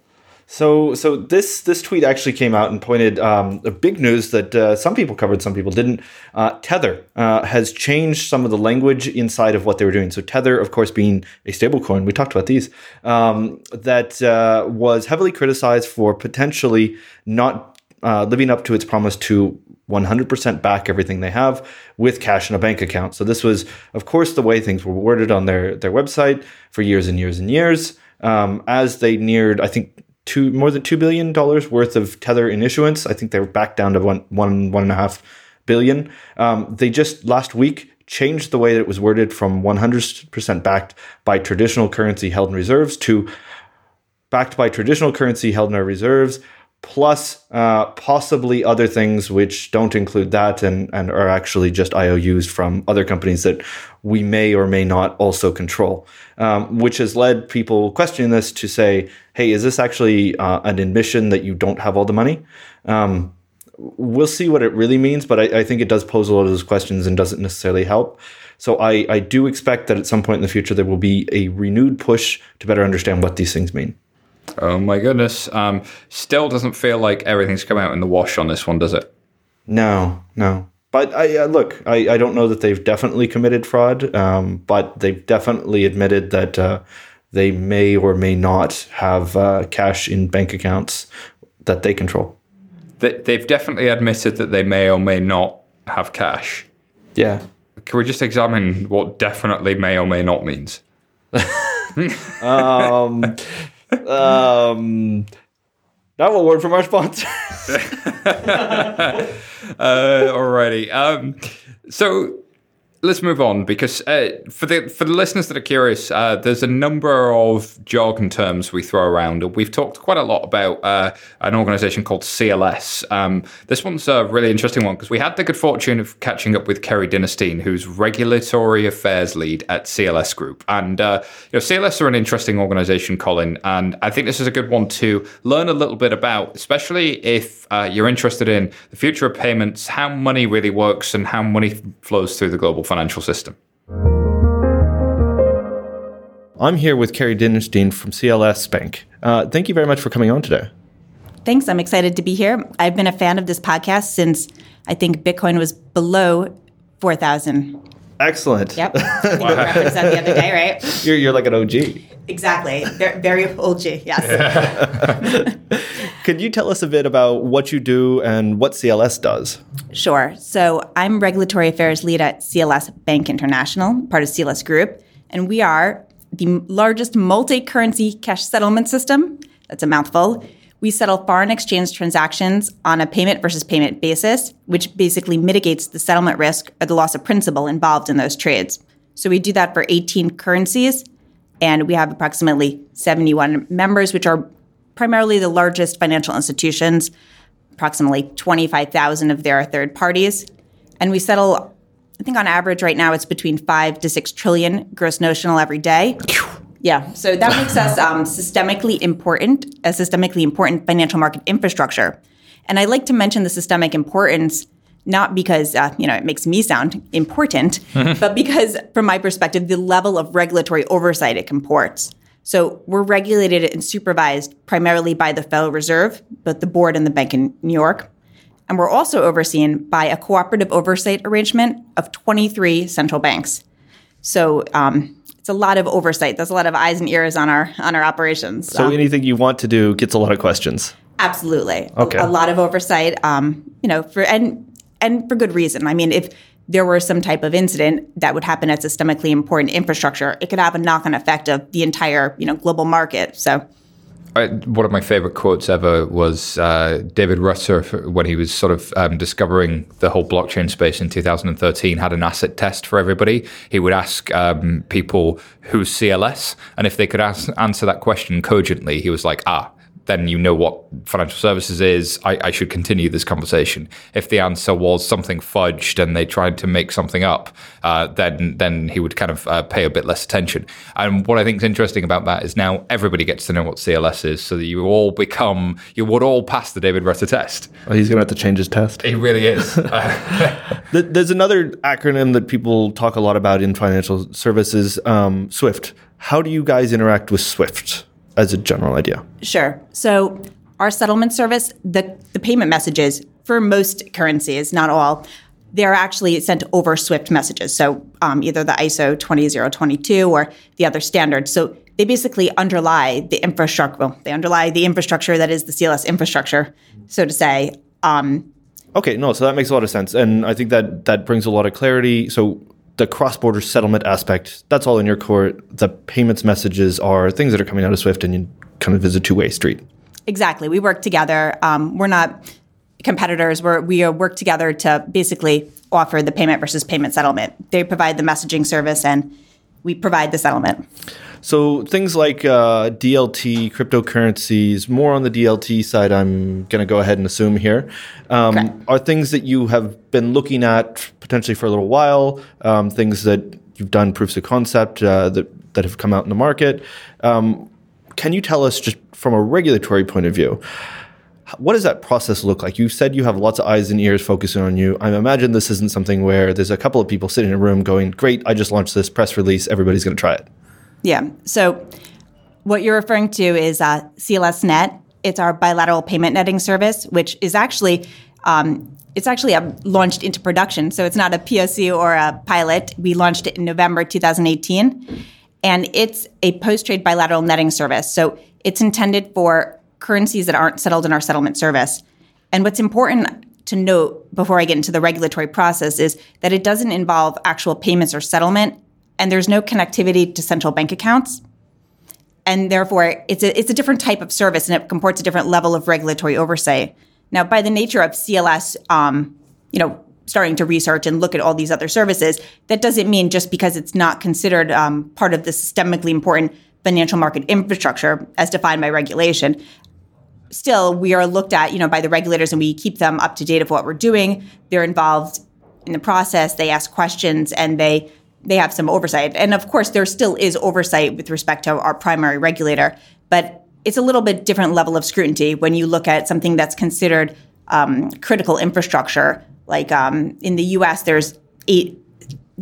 S2: So, so this this tweet actually came out and pointed um, a big news that uh, some people covered, some people didn't. Uh, Tether uh, has changed some of the language inside of what they were doing. So, Tether, of course, being a stablecoin, we talked about these, um, that uh, was heavily criticized for potentially not uh, living up to its promise to 100% back everything they have with cash in a bank account. So, this was, of course, the way things were worded on their their website for years and years and years. Um, as they neared, I think two more than two billion dollars worth of tether in issuance. I think they were back down to one one one and a half billion. Um, they just last week changed the way that it was worded from 100% backed by traditional currency held in reserves to backed by traditional currency held in our reserves plus uh, possibly other things which don't include that and, and are actually just IOUs from other companies that we may or may not also control, um, which has led people questioning this to say, hey, is this actually uh, an admission that you don't have all the money? Um, we'll see what it really means, but I, I, think it does pose a lot of those questions and doesn't necessarily help. So I, I do expect that at some point in the future there will be a renewed push to better understand what these things mean.
S1: Oh my goodness. Um, still doesn't feel like everything's come out in the wash on this one, does it?
S2: No, no. But I uh, look, I, I don't know that they've definitely committed fraud, um, but they've definitely admitted that uh, they may or may not have uh, cash in bank accounts that they control.
S1: They, they've definitely admitted that they may or may not have cash.
S2: Yeah.
S1: Can we just examine what definitely may or may not means?
S2: um, um, now a word from our sponsor.
S1: uh, alrighty. Um, so let's move on because uh, for the for the listeners that are curious, uh, there's a number of jargon terms we throw around. We've talked quite a lot about uh, an organization called CLS. Um, this one's a really interesting one because we had the good fortune of catching up with Kerry Denerstein, who's regulatory affairs lead at CLS Group, and uh, you know CLS are an interesting organization, Colin, and I think this is a good one to learn a little bit about, especially if uh, you're interested in the future of payments, how money really works, and how money flows through the global financial system.
S2: I'm here with Kerry Denerstein from CLS Bank. Uh, thank you very much for coming on today.
S3: Thanks. I'm excited to be here. I've been a fan of this podcast since I think Bitcoin was below 4,000.
S2: Excellent.
S3: Yep. I think we referenced that the other day, right?
S2: You're, you're like an OG.
S3: Exactly. Very, OG, yes.
S2: Could you tell us a bit about what you do and what CLS does?
S3: Sure. So I'm regulatory affairs lead at CLS Bank International, part of CLS Group, and we are the largest multi-currency cash settlement system. That's a mouthful. We settle foreign exchange transactions on a payment versus payment basis, which basically mitigates the settlement risk or the loss of principal involved in those trades. So we do that for 18 currencies, and we have approximately 71 members, which are primarily the largest financial institutions. Approximately 25,000 of their third parties. And we settle, I think on average right now it's between five to six trillion gross notional every day. Yeah, so that makes us um, systemically important, a systemically important financial market infrastructure. And I like to mention the systemic importance not because uh, you know it makes me sound important, but because from my perspective, the level of regulatory oversight it comports. So we're regulated and supervised primarily by the Federal Reserve, both the board and the Bank in New York. And we're also overseen by a cooperative oversight arrangement of 23 central banks. So um, it's a lot of oversight. There's a lot of eyes and ears on our on our operations.
S2: So
S3: Um,
S2: anything you want to do gets a lot of questions.
S3: Absolutely.
S2: Okay.
S3: A, a lot of oversight. Um, you know, for and and for good reason. I mean, if there were some type of incident that would happen at systemically important infrastructure, it could have a knock-on effect of the entire, you know, global market. So
S1: one of my favorite quotes ever was uh, David Rutter when he was sort of um, discovering the whole blockchain space in 2013 had an asset test for everybody. He would ask um, people who's CLS, and if they could ask, answer that question cogently, he was like, ah. Then you know what financial services is. I, I should continue this conversation. If the answer was something fudged and they tried to make something up, uh, then then he would kind of uh, pay a bit less attention. And what I think is interesting about that is now everybody gets to know what CLS is, so that you all become you would all pass the David Rutter test.
S2: Oh, he's going to have to change his test.
S1: He really is.
S2: There's another acronym that people talk a lot about in financial services, um, SWIFT. How do you guys interact with SWIFT as a general idea?
S3: Sure. So our settlement service, the, the payment messages for most currencies, not all, they're actually sent over SWIFT messages. So um, either the ISO 20022 or the other standards. So they basically underlie the infrastructure. Well, they underlie the infrastructure that is the CLS infrastructure, so to say. Um,
S2: Okay, no, so that makes a lot of sense, and I think that that brings a lot of clarity. So the cross-border settlement aspect, that's all in your court. The payments messages are things that are coming out of SWIFT, and you kind of is a two-way street.
S3: Exactly. We work together. Um, we're not competitors. We're, we uh, work together to basically offer the payment versus payment settlement. They provide the messaging service, and we provide the settlement.
S2: So things like uh, DLT, cryptocurrencies, more on the DLT side, I'm going to go ahead and assume here, um,
S3: Correct.
S2: are things that you have been looking at potentially for a little while, um, things that you've done proofs of concept uh, that, that have come out in the market. Um, can you tell us just from a regulatory point of view, what does that process look like? You said you have lots of eyes and ears focusing on you. I imagine this isn't something where there's a couple of people sitting in a room going, "Great, I just launched this press release. Everybody's going to try it."
S3: Yeah. So what you're referring to is uh, CLSNet. It's our bilateral payment netting service, which is actually um, it's actually uh, launched into production. So it's not a POC or a pilot. We launched it in November 2018, and it's a post-trade bilateral netting service. So it's intended for currencies that aren't settled in our settlement service. And what's important to note before I get into the regulatory process is that it doesn't involve actual payments or settlement, and there's no connectivity to central bank accounts. And therefore, it's a, it's a different type of service and it comports a different level of regulatory oversight. Now, by the nature of CLS, um, you know, starting to research and look at all these other services, that doesn't mean just because it's not considered um, part of the systemically important financial market infrastructure as defined by regulation, still we are looked at you know by the regulators and we keep them up to date of what we're doing they're involved in the process they ask questions and they they have some oversight and of course there still is oversight with respect to our primary regulator but it's a little bit different level of scrutiny when you look at something that's considered um, critical infrastructure like um, in the us there's eight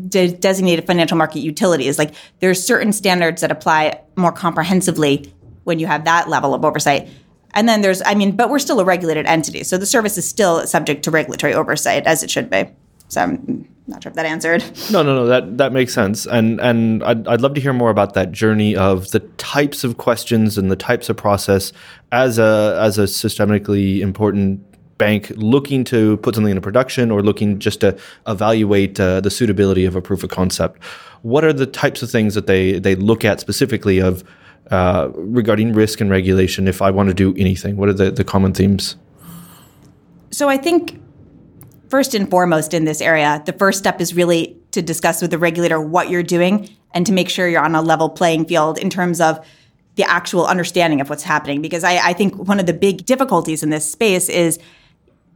S3: de- designated financial market utilities like there's certain standards that apply more comprehensively when you have that level of oversight and then there's, I mean, but we're still a regulated entity. So the service is still subject to regulatory oversight as it should be. So I'm not sure if that answered.
S2: No, no, no. That that makes sense, and and I'd, I'd love to hear more about that journey of the types of questions and the types of process as a as a systemically important bank looking to put something into production or looking just to evaluate uh, the suitability of a proof of concept. What are the types of things that they they look at specifically of uh, regarding risk and regulation? If I want to do anything, what are the, the common themes?
S3: So I think first and foremost in this area, the first step is really to discuss with the regulator what you're doing and to make sure you're on a level playing field in terms of the actual understanding of what's happening. Because I, I think one of the big difficulties in this space is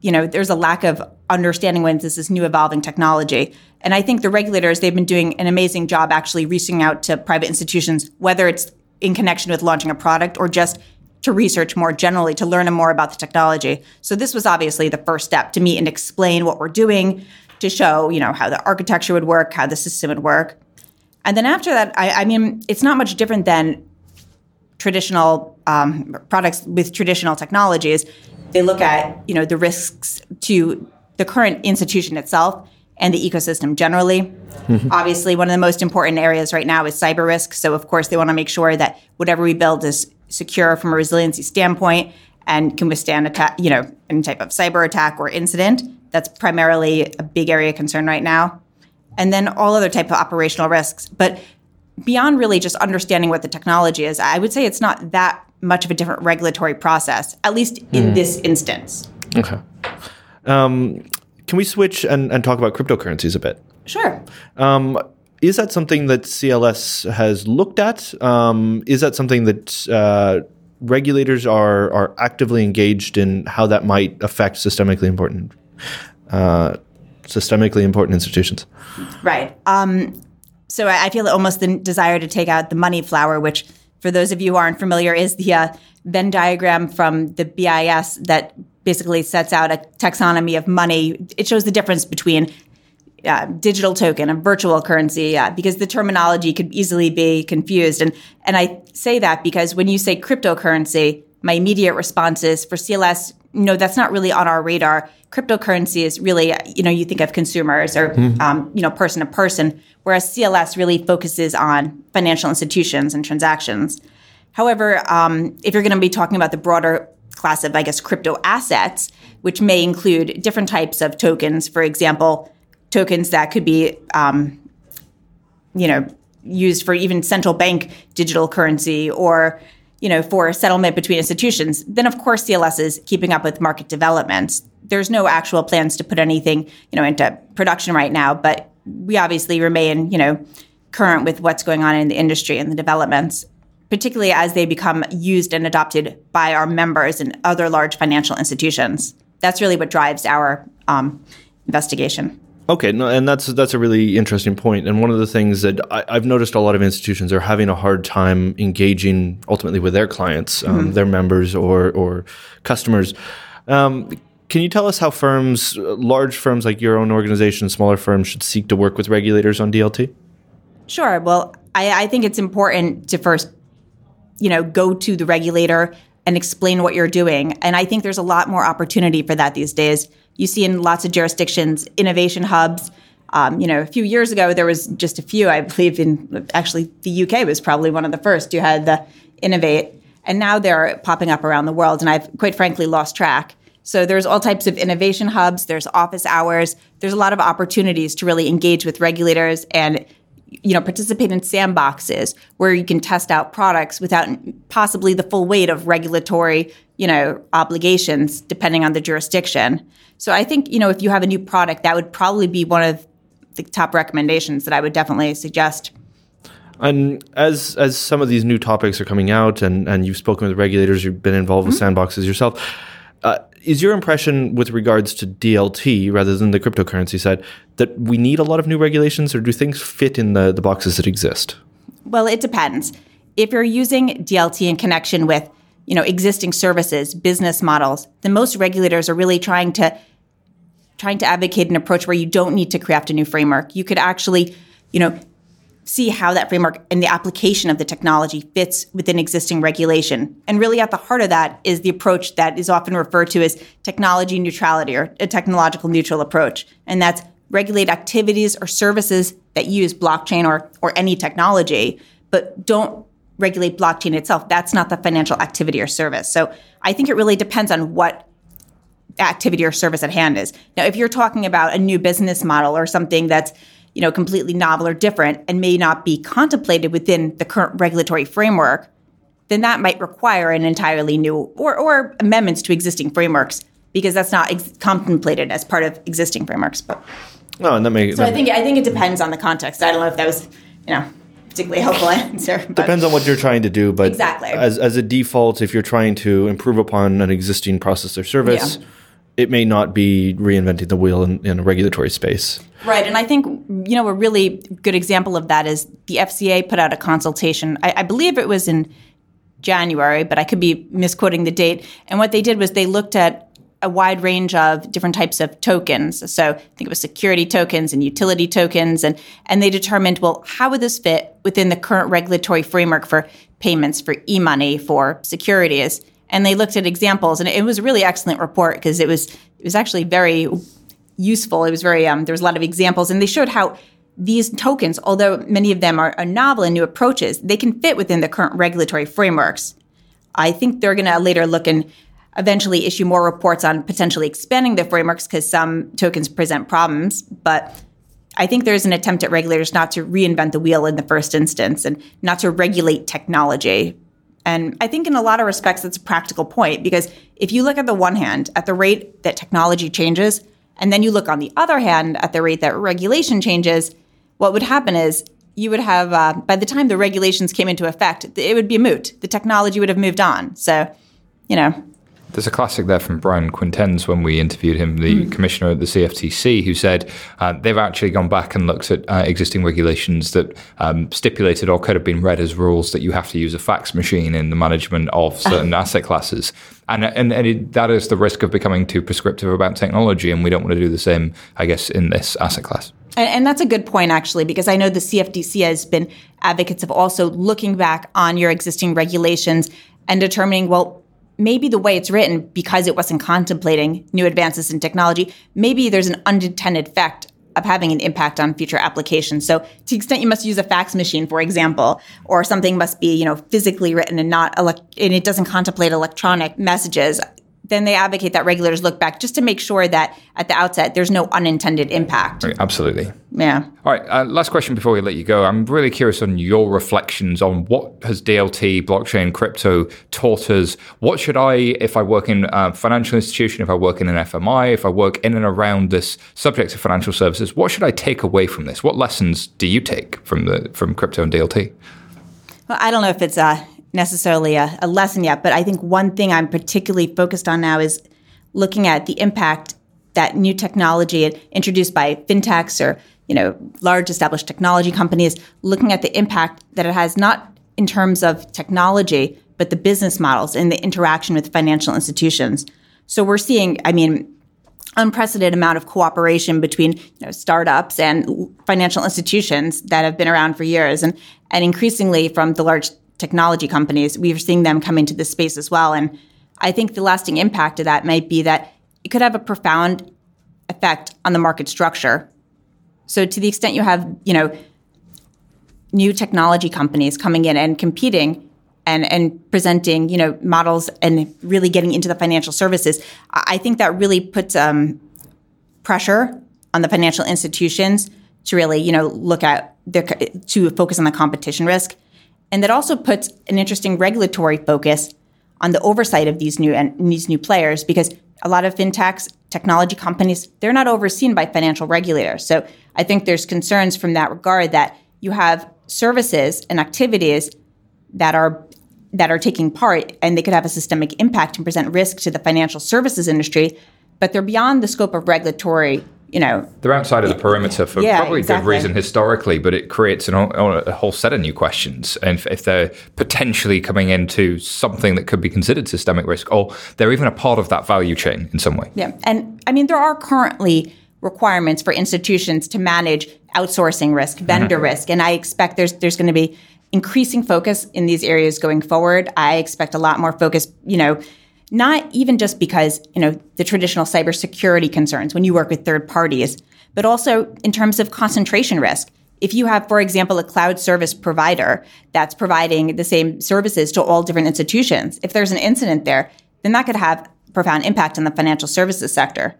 S3: you know, there's a lack of understanding when this is new evolving technology. And I think the regulators, they've been doing an amazing job actually reaching out to private institutions, whether it's in connection with launching a product or just to research more generally to learn more about the technology. So this was obviously the first step to meet and explain what we're doing, to show, you know, how the architecture would work, how the system would work. And then after that, I, I mean, it's not much different than traditional um, products with traditional technologies. They look at, you know, the risks to the current institution itself and the ecosystem generally. Mm-hmm. Obviously, one of the most important areas right now is cyber risk. So, of course, they want to make sure that whatever we build is secure from a resiliency standpoint and can withstand attack, you know, any type of cyber attack or incident. That's primarily a big area of concern right now. And then all other type of operational risks. But beyond really just understanding what the technology is, I would say it's not that much of a different regulatory process, at least in mm. this instance.
S2: Okay. Um, can we switch and, and talk about cryptocurrencies a bit?
S3: Sure.
S2: Um, is that something that CLS has looked at? Um, is that something that uh, regulators are are actively engaged in? How that might affect systemically important uh, systemically important institutions?
S3: Right. Um, so I feel almost the desire to take out the money flower, which for those of you who aren't familiar, is the uh, Venn diagram from the BIS that basically sets out a taxonomy of money. It shows the difference between uh, digital token, a virtual currency, uh, because the terminology could easily be confused. And and I say that because when you say cryptocurrency, my immediate response is for CLS, no, that's not really on our radar. Cryptocurrency is really, you know, you think of consumers or, mm-hmm. um, you know, person to person, whereas CLS really focuses on financial institutions and transactions. However, um, if you're going to be talking about the broader class of, I guess, crypto assets, which may include different types of tokens, for example, tokens that could be, um, you know, used for even central bank digital currency or, you know, for settlement between institutions, then of course CLS is keeping up with market developments. There's no actual plans to put anything, you know, into production right now, but we obviously remain, you know, current with what's going on in the industry and the developments, particularly as they become used and adopted by our members and other large financial institutions. That's really what drives our um, investigation.
S2: Okay, no, and that's that's a really interesting point. And one of the things that I, have noticed a lot of institutions are having a hard time engaging ultimately with their clients, um, mm-hmm. their members or or customers. Um, can you tell us how firms, large firms like your own organization, smaller firms, should seek to work with regulators on DLT?
S3: Sure. Well, I, I think it's important to first, you know, go to the regulator and explain what you're doing. And I think there's a lot more opportunity for that these days you see in lots of jurisdictions innovation hubs. Um, you know, a few years ago, there was just a few. I believe in actually the UK was probably one of the first You had the innovate, and now they're popping up around the world. And I've quite frankly lost track. So there's all types of innovation hubs. There's office hours. There's a lot of opportunities to really engage with regulators and you know participate in sandboxes where you can test out products without possibly the full weight of regulatory you know obligations depending on the jurisdiction so I think, you know, if you have a new product, that would probably be one of the top recommendations that I would definitely suggest.
S2: And as as some of these new topics are coming out, and and you've spoken with regulators, you've been involved mm-hmm. with sandboxes yourself. Uh, is your impression with regards to DLT rather than the cryptocurrency side that we need a lot of new regulations, or do things fit in the the boxes that exist?
S3: Well, it depends. If you're using DLT in connection with you know existing services, business models, then most regulators are really trying to trying to advocate an approach where you don't need to craft a new framework. You could actually, you know, see how that framework and the application of the technology fits within existing regulation. And really at the heart of that is the approach that is often referred to as technology neutrality or a technological neutral approach. And that's regulate activities or services that use blockchain or, or any technology, but don't regulate blockchain itself. That's not the financial activity or service. So I think it really depends on what activity or service at hand is. Now, if you're talking about a new business model or something that's you know completely novel or different and may not be contemplated within the current regulatory framework, then that might require an entirely new or, or amendments to existing frameworks because that's not ex- contemplated as part of existing frameworks. But
S2: oh, and that may,
S3: so
S2: that
S3: I think I think it depends on the context. I don't know if that was you know particularly helpful answer.
S2: But Depends on what you're trying to do, but
S3: exactly
S2: as, as a default, if you're trying to improve upon an existing process or service, yeah it may not be reinventing the wheel in, in a regulatory space.
S3: Right. And I think, you know, a really good example of that is the FCA put out a consultation. I, I believe it was in January, but I could be misquoting the date. And what they did was they looked at a wide range of different types of tokens. So I think it was security tokens and utility tokens. And, and they determined, well, how would this fit within the current regulatory framework for payments, for e money, for securities? And they looked at examples. And it was a really excellent report because it was, it was actually very useful. It was very, um, there was a lot of examples. And they showed how these tokens, although many of them are, are novel and new approaches, they can fit within the current regulatory frameworks. I think they're going to later look and eventually issue more reports on potentially expanding the frameworks because some tokens present problems. But I think there's an attempt at regulators not to reinvent the wheel in the first instance and not to regulate technology. And I think in a lot of respects, that's a practical point because if you look at the one hand at the rate that technology changes, and then you look on the other hand at the rate that regulation changes, what would happen is you would have, uh, by the time the regulations came into effect, it would be moot. The technology would have moved on. So, you know,
S1: there's a classic there from Brian Quintenz when we interviewed him, the mm. commissioner at the CFTC, who said uh, they've actually gone back and looked at uh, existing regulations that um, stipulated or could have been read as rules that you have to use a fax machine in the management of certain asset classes. And, and, and it, that is the risk of becoming too prescriptive about technology. And we don't want to do the same, I guess, in this asset class.
S3: And, and that's a good point, actually, because I know the CFTC has been advocates of also looking back on your existing regulations and determining, well, maybe the way it's written, because it wasn't contemplating new advances in technology, maybe there's an unintended effect of having an impact on future applications. So to the extent you must use a fax machine, for example, or something must be, you know, physically written and not elect- and it doesn't contemplate electronic messages, then they advocate that regulators look back just to make sure that at the outset there's no unintended impact.
S1: Right, absolutely.
S3: Yeah.
S1: All right. Uh, last question before we let you go. I'm really curious on your reflections on what has DLT, blockchain, crypto taught us. What should I, if I work in a financial institution, if I work in an FMI, if I work in and around this subject of financial services, what should I take away from this? What lessons do you take from the from crypto and DLT?
S3: Well, I don't know if it's a necessarily a, a lesson yet, but I think one thing I'm particularly focused on now is looking at the impact that new technology introduced by fintechs or you know large established technology companies, looking at the impact that it has not in terms of technology, but the business models and the interaction with financial institutions. So we're seeing, I mean, unprecedented amount of cooperation between you know, startups and financial institutions that have been around for years, and and increasingly from the large technology companies, we're seeing them come into this space as well. And I think the lasting impact of that might be that it could have a profound effect on the market structure. So to the extent you have, you know, new technology companies coming in and competing and, and presenting, you know, models and really getting into the financial services, I think that really puts um, pressure on the financial institutions to really, you know, look at their, to focus on the competition risk and that also puts an interesting regulatory focus on the oversight of these new and these new players because a lot of fintechs, technology companies, they're not overseen by financial regulators. So I think there's concerns from that regard that you have services and activities that are that are taking part and they could have a systemic impact and present risk to the financial services industry, but they're beyond the scope of regulatory you know
S1: they're outside of the perimeter for
S3: yeah,
S1: probably
S3: exactly.
S1: good reason historically but it creates an, a whole set of new questions and if, if, they're potentially coming into something that could be considered systemic risk or they're even a part of that value chain in some way
S3: yeah and i mean there are currently requirements for institutions to manage outsourcing risk vendor mm-hmm. risk and i expect there's there's going to be increasing focus in these areas going forward i expect a lot more focus you know not even just because, you know, the traditional cybersecurity concerns when you work with third parties, but also in terms of concentration risk. If you have, for example, a cloud service provider that's providing the same services to all different institutions, if there's an incident there, then that could have profound impact on the financial services sector.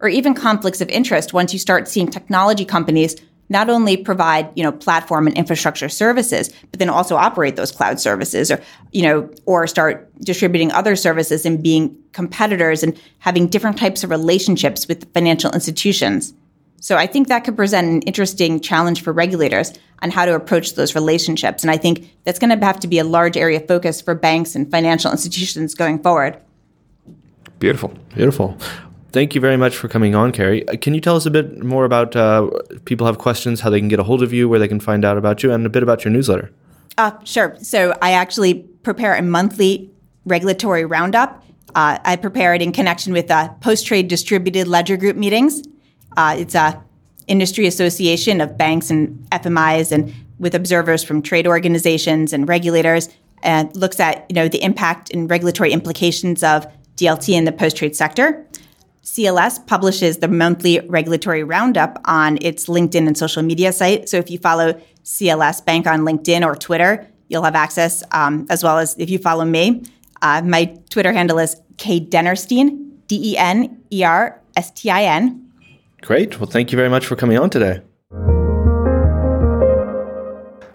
S3: Or even conflicts of interest once you start seeing technology companies not only provide you know platform and infrastructure services but then also operate those cloud services or you know or start distributing other services and being competitors and having different types of relationships with financial institutions. So i think that could present an interesting challenge for regulators on how to approach those relationships. And i think that's going to have to be a large area of focus for banks and financial institutions going forward.
S1: Beautiful.
S2: Beautiful thank you very much for coming on, Carrie. Uh, Can you tell us a bit more about uh, people have questions, how they can get a hold of you, where they can find out about you, and a bit about your newsletter?
S3: Uh, sure. So I actually prepare a monthly regulatory roundup. Uh, I prepare it in connection with uh, post-trade distributed ledger group meetings. Uh, it's a industry association of banks and FMIs and with observers from trade organizations and regulators and looks at you know the impact and regulatory implications of DLT in the post-trade sector. CLS publishes the monthly regulatory roundup on its LinkedIn and social media site. So if you follow CLS Bank on LinkedIn or Twitter, you'll have access, um, as well as if you follow me. Uh, my Twitter handle is K Denerstein, D E N E R S T I N.
S2: Great. Well, thank you very much for coming on today.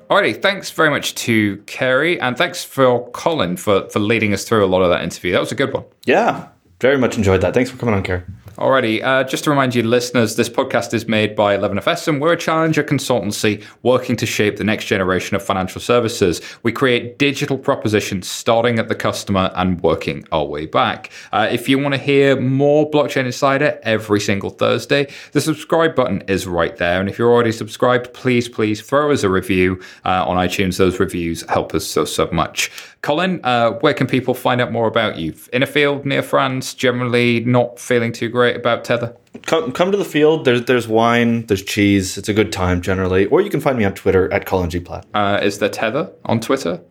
S1: Alrighty, thanks very much to Kerry, and thanks for Colin for, for leading us through a lot of that interview. That was a good one.
S2: Yeah, very much enjoyed that. Thanks for coming on, Carrie.
S1: Alrighty, uh, just to remind you, listeners, this podcast is made by 11FS, and we're a challenger consultancy working to shape the next generation of financial services. We create digital propositions starting at the customer and working our way back. Uh, if you want to hear more Blockchain Insider every single Thursday, the subscribe button is right there. And if you're already subscribed, please, please throw us a review uh, on iTunes. Those reviews help us so, so much. Colin, uh, where can people find out more about you? In a field near France, generally not feeling too great about Tether?
S2: Come, come to the field. There's there's wine, there's cheese. It's a good time generally. Or you can find me on Twitter at Colin G Platt.
S1: Uh, is there Tether on Twitter?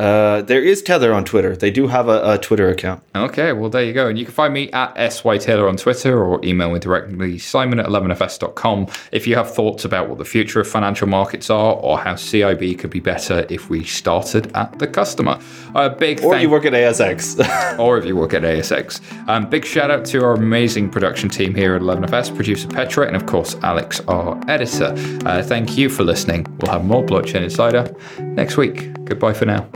S2: Uh, there is Tether on Twitter. They do have a, a Twitter account.
S1: Okay, well, there you go. And you can find me at SYTaylor on Twitter or email me directly, simon at 11fs.com. If you have thoughts about what the future of financial markets are or how CIB could be better if we started at the customer. A big
S2: Or
S1: thank-
S2: you work at ASX.
S1: or if you work at ASX. Um, big shout out to our amazing production team here at 11FS, producer Petra, and of course, Alex, our editor. Uh, thank you for listening. We'll have more Blockchain Insider next week. Goodbye for now.